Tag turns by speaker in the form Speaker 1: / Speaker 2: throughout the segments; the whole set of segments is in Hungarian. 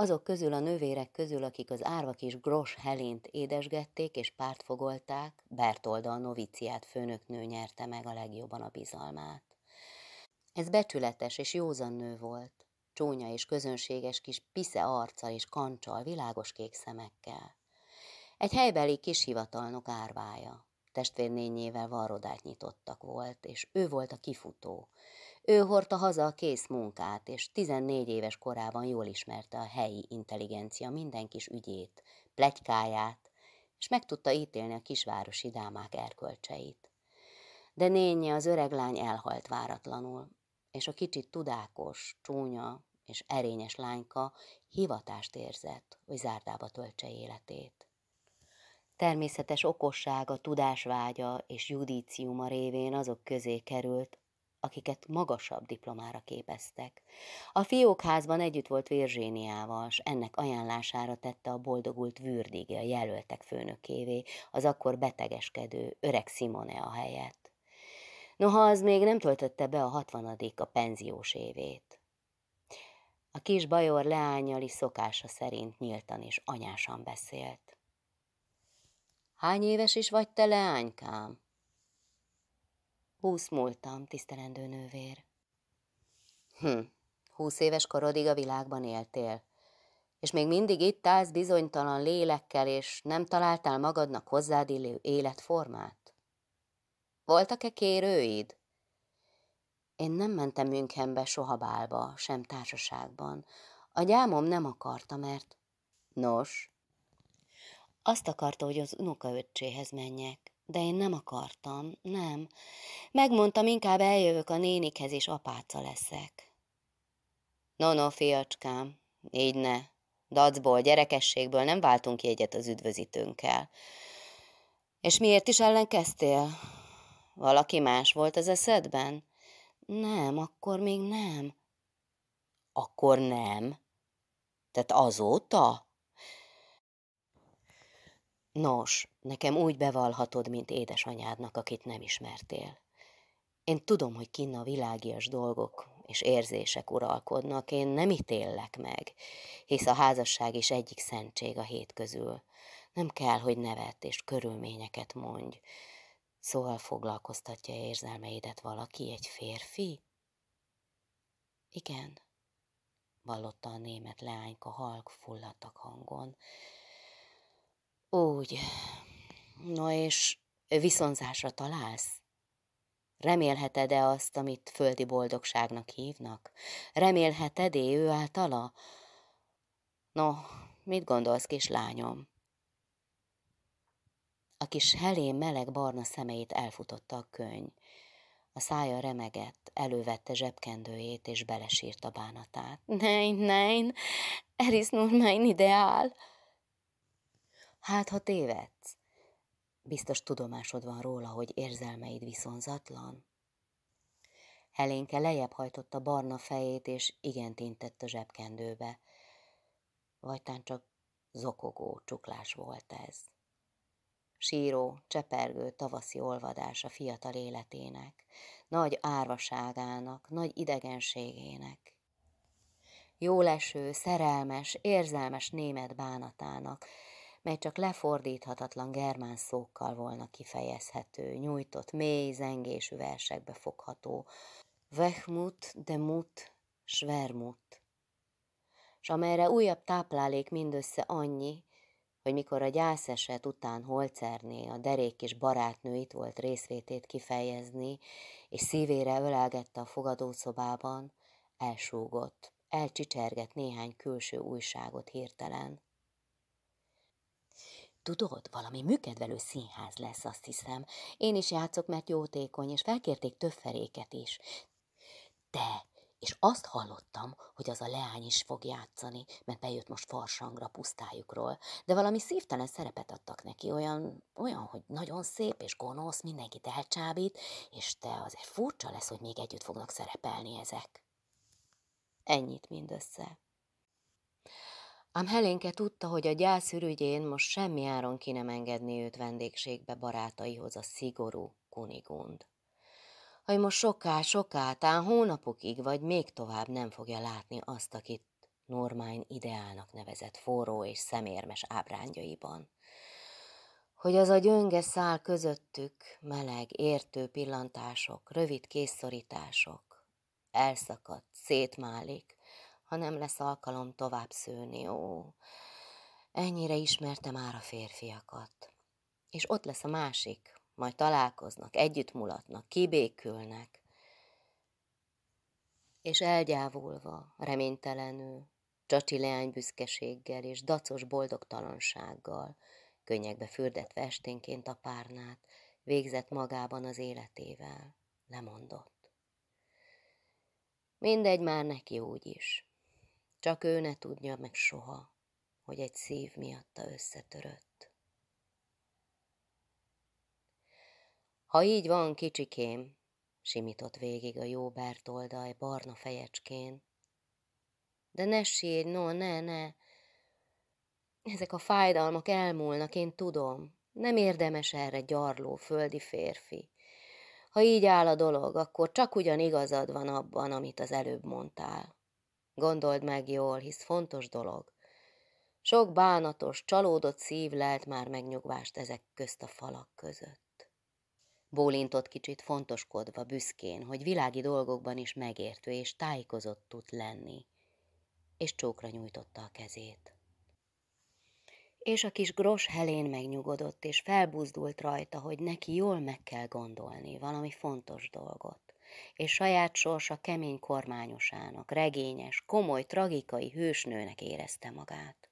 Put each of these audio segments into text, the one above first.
Speaker 1: azok közül a nővérek közül, akik az árva kis Gros Helint édesgették és pártfogolták, Bertolda a noviciát főnöknő nyerte meg a legjobban a bizalmát. Ez becsületes és józan nő volt, csúnya és közönséges kis pisze arccal és kancsal, világos kék szemekkel. Egy helybeli kis hivatalnok árvája. Testvérnényével varrodát nyitottak volt, és ő volt a kifutó. Ő hordta haza a kész munkát, és 14 éves korában jól ismerte a helyi intelligencia minden kis ügyét, plegykáját, és meg tudta ítélni a kisvárosi dámák erkölcseit. De nénye az öreg lány elhalt váratlanul, és a kicsit tudákos, csúnya és erényes lányka hivatást érzett, hogy zárdába töltse életét. Természetes okossága, tudásvágya és judíciuma révén azok közé került, akiket magasabb diplomára képeztek. A fiókházban együtt volt Virzséniával, s ennek ajánlására tette a boldogult Würdig a jelöltek főnökévé, az akkor betegeskedő öreg Simone a helyet. Noha az még nem töltötte be a hatvanadik a penziós évét. A kis bajor leányjal is szokása szerint nyíltan és anyásan beszélt. Hány éves is vagy te, leánykám? Húsz múltam, tisztelendő nővér. Hm, húsz éves korodig a világban éltél, és még mindig itt állsz bizonytalan lélekkel, és nem találtál magadnak hozzád illő életformát? Voltak-e kérőid? Én nem mentem Münchenbe soha bálba, sem társaságban. A gyámom nem akarta, mert... Nos, azt akarta, hogy az unokaöccséhez menjek, de én nem akartam, nem. Megmondtam, inkább eljövök a nénikhez, és apáca leszek. No, no, fiacskám, így ne. Dacból, gyerekességből nem váltunk jegyet az üdvözítőnkkel. És miért is ellenkeztél? Valaki más volt az eszedben? Nem, akkor még nem. Akkor nem? Tehát azóta? Nos, nekem úgy bevallhatod, mint édesanyádnak, akit nem ismertél. Én tudom, hogy kinn a világias dolgok és érzések uralkodnak, én nem ítéllek meg, hisz a házasság is egyik szentség a hét közül. Nem kell, hogy nevet és körülményeket mondj. Szóval foglalkoztatja érzelmeidet valaki, egy férfi? Igen, vallotta a német leányka halk, fulladtak hangon. Úgy. No és viszonzásra találsz? Remélheted-e azt, amit földi boldogságnak hívnak? Remélheted-e ő általa? No, mit gondolsz, kislányom? A kis helén meleg barna szemeit elfutotta a könyv. A szája remegett, elővette zsebkendőjét és belesírta bánatát. Nein, nein, er ist nur mein ideál. Hát, ha tévedsz, biztos tudomásod van róla, hogy érzelmeid viszonzatlan. Helénke lejjebb hajtotta barna fejét, és igent intett a zsebkendőbe. Vagy tán csak zokogó csuklás volt ez. Síró, csepergő tavaszi olvadás a fiatal életének, nagy árvaságának, nagy idegenségének. Jóleső, szerelmes, érzelmes német bánatának, mely csak lefordíthatatlan germán szókkal volna kifejezhető, nyújtott, mély, zengésű versekbe fogható. Vehmut, demut, svermut. S amelyre újabb táplálék mindössze annyi, hogy mikor a gyászeset után Holcerné a derék és barátnő itt volt részvétét kifejezni, és szívére ölelgette a fogadószobában, elsúgott, elcsicsergett néhány külső újságot hirtelen. Tudod, valami műkedvelő színház lesz, azt hiszem. Én is játszok, mert jótékony, és felkérték több feléket is. De, és azt hallottam, hogy az a leány is fog játszani, mert bejött most farsangra pusztájukról, de valami szívtelen szerepet adtak neki, olyan, olyan, hogy nagyon szép és gonosz, mindenkit elcsábít, és te azért furcsa lesz, hogy még együtt fognak szerepelni ezek. Ennyit mindössze. Ám Helénke tudta, hogy a gyász ürügyén most semmi áron ki nem engedni őt vendégségbe barátaihoz a szigorú Kunigund. Hogy most soká, soká, tán hónapokig vagy még tovább nem fogja látni azt, akit Normány ideálnak nevezett forró és szemérmes ábrándjaiban. Hogy az a gyönge szál közöttük, meleg, értő pillantások, rövid készszorítások, elszakadt, szétmálik, ha nem lesz alkalom tovább szőni, ó, ennyire ismerte már a férfiakat. És ott lesz a másik, majd találkoznak, együtt mulatnak, kibékülnek, és elgyávulva, reménytelenül, csacsi leány büszkeséggel és dacos boldogtalansággal, könnyekbe fürdetve esténként a párnát, végzett magában az életével, lemondott. Mindegy már neki úgy is. Csak ő ne tudja meg soha, hogy egy szív miatta összetörött. Ha így van, kicsikém, simított végig a jó Bertoldaj barna fejecskén. De ne sírj, no, ne, ne. Ezek a fájdalmak elmúlnak, én tudom. Nem érdemes erre gyarló földi férfi. Ha így áll a dolog, akkor csak ugyan igazad van abban, amit az előbb mondtál. Gondold meg jól, hisz fontos dolog. Sok bánatos, csalódott szív lelt már megnyugvást ezek közt a falak között. Bólintott kicsit fontoskodva, büszkén, hogy világi dolgokban is megértő és tájékozott tud lenni, és csókra nyújtotta a kezét. És a kis gros Helén megnyugodott, és felbuzdult rajta, hogy neki jól meg kell gondolni valami fontos dolgot és saját sorsa kemény kormányosának, regényes, komoly, tragikai hősnőnek érezte magát.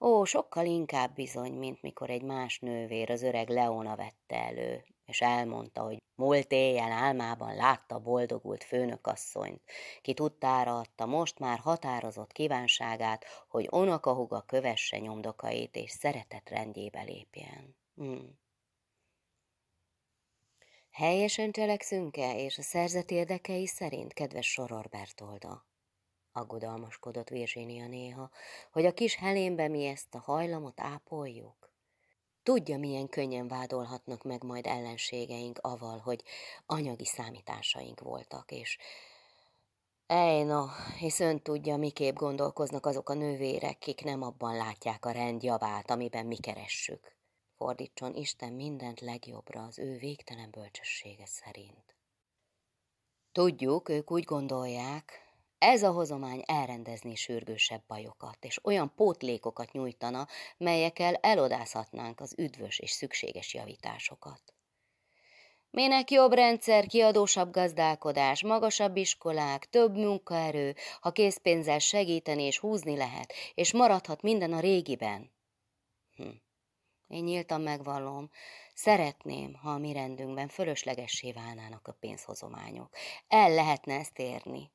Speaker 1: Ó, sokkal inkább bizony, mint mikor egy más nővér az öreg Leona vette elő, és elmondta, hogy múlt éjjel álmában látta boldogult főnökasszonyt, ki tudtára adta most már határozott kívánságát, hogy onakahuga kövesse nyomdokait, és szeretet rendjébe lépjen. Hmm. Helyesen cselekszünk-e, és a szerzet érdekei szerint, kedves Soror Bertolda? Aggodalmaskodott Virginia néha, hogy a kis helénbe mi ezt a hajlamot ápoljuk. Tudja, milyen könnyen vádolhatnak meg majd ellenségeink aval, hogy anyagi számításaink voltak, és Ej, no, hisz ön tudja, miképp gondolkoznak azok a nővérek, kik nem abban látják a rend javát, amiben mi keressük fordítson Isten mindent legjobbra az ő végtelen bölcsessége szerint. Tudjuk, ők úgy gondolják, ez a hozomány elrendezni sürgősebb bajokat, és olyan pótlékokat nyújtana, melyekkel elodázhatnánk az üdvös és szükséges javításokat. Minek jobb rendszer, kiadósabb gazdálkodás, magasabb iskolák, több munkaerő, ha készpénzzel segíteni és húzni lehet, és maradhat minden a régiben. Hm. Én nyíltan megvallom, szeretném, ha a mi rendünkben fölöslegessé válnának a pénzhozományok. El lehetne ezt érni.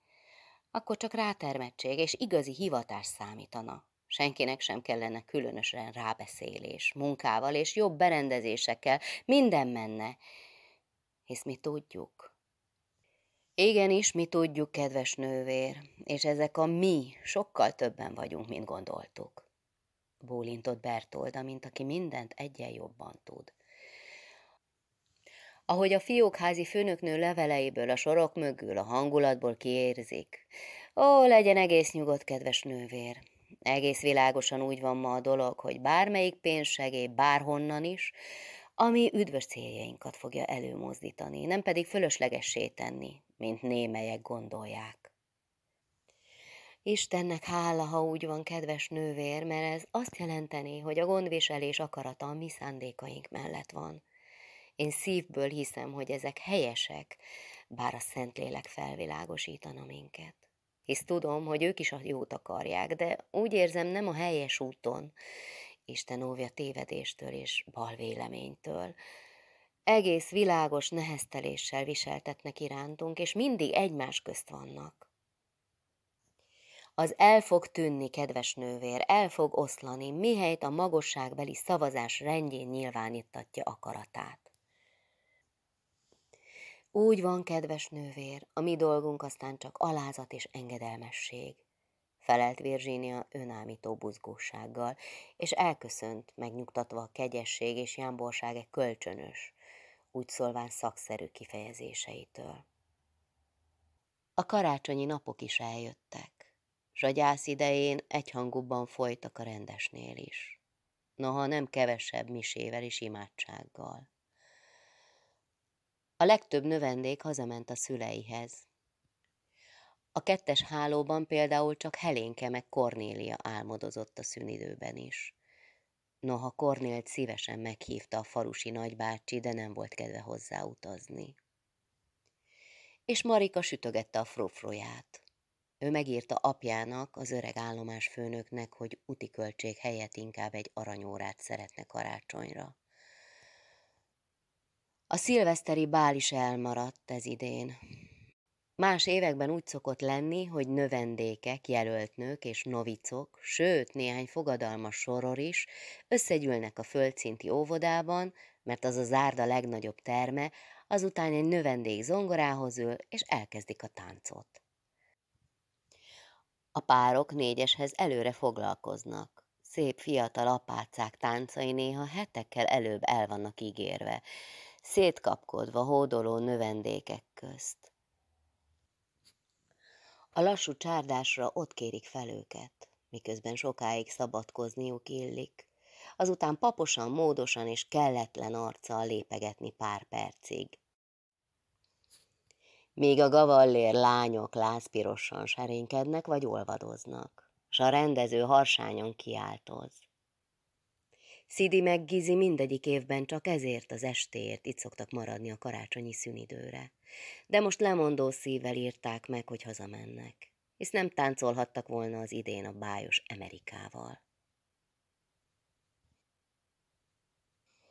Speaker 1: Akkor csak rátermettség és igazi hivatás számítana. Senkinek sem kellene különösen rábeszélés, munkával és jobb berendezésekkel, minden menne. Hisz mi tudjuk. Igenis, mi tudjuk, kedves nővér, és ezek a mi sokkal többen vagyunk, mint gondoltuk bólintott Bertolda, mint aki mindent egyen jobban tud. Ahogy a fiókházi főnöknő leveleiből, a sorok mögül, a hangulatból kiérzik. Ó, legyen egész nyugodt, kedves nővér. Egész világosan úgy van ma a dolog, hogy bármelyik pénzsegély bárhonnan is, ami üdvös céljainkat fogja előmozdítani, nem pedig fölöslegessé tenni, mint némelyek gondolják. Istennek hála, ha úgy van, kedves nővér, mert ez azt jelenteni, hogy a gondviselés akarata a mi szándékaink mellett van. Én szívből hiszem, hogy ezek helyesek, bár a Szentlélek felvilágosítana minket. Hisz tudom, hogy ők is a jót akarják, de úgy érzem nem a helyes úton. Isten óvja tévedéstől és balvéleménytől. Egész világos nehezteléssel viseltetnek irántunk, és mindig egymás közt vannak. Az el fog tűnni, kedves nővér, el fog oszlani, mihelyt a magosságbeli szavazás rendjén nyilvánítatja akaratát. Úgy van, kedves nővér, a mi dolgunk aztán csak alázat és engedelmesség, felelt Virginia önállító buzgósággal, és elköszönt, megnyugtatva a kegyesség és jámborság egy kölcsönös, úgy szólván szakszerű kifejezéseitől. A karácsonyi napok is eljöttek. S a gyász idején egyhangúbban folytak a rendesnél is. Noha nem kevesebb misével és imádsággal. A legtöbb növendék hazament a szüleihez. A kettes hálóban például csak Helénke meg Kornélia álmodozott a szünidőben is. Noha Kornélt szívesen meghívta a falusi nagybácsi, de nem volt kedve hozzá utazni. És Marika sütögette a frofroját. Ő megírta apjának, az öreg állomás főnöknek, hogy úti költség helyett inkább egy aranyórát szeretne karácsonyra. A szilveszteri bál is elmaradt ez idén. Más években úgy szokott lenni, hogy növendékek, jelölt nők és novicok, sőt néhány fogadalmas soror is összegyűlnek a földszinti óvodában, mert az a zárda legnagyobb terme, azután egy növendék zongorához ül, és elkezdik a táncot. A párok négyeshez előre foglalkoznak. Szép fiatal apácák táncai néha hetekkel előbb el vannak ígérve, szétkapkodva hódoló növendékek közt. A lassú csárdásra ott kérik fel őket, miközben sokáig szabadkozniuk illik, azután paposan, módosan és kelletlen arccal lépegetni pár percig. Míg a gavallér lányok lázpirosan serénykednek vagy olvadoznak, s a rendező harsányon kiáltoz. Szidi meg Gizi mindegyik évben csak ezért az estéért itt szoktak maradni a karácsonyi szünidőre. De most lemondó szívvel írták meg, hogy hazamennek, hisz nem táncolhattak volna az idén a bájos Amerikával.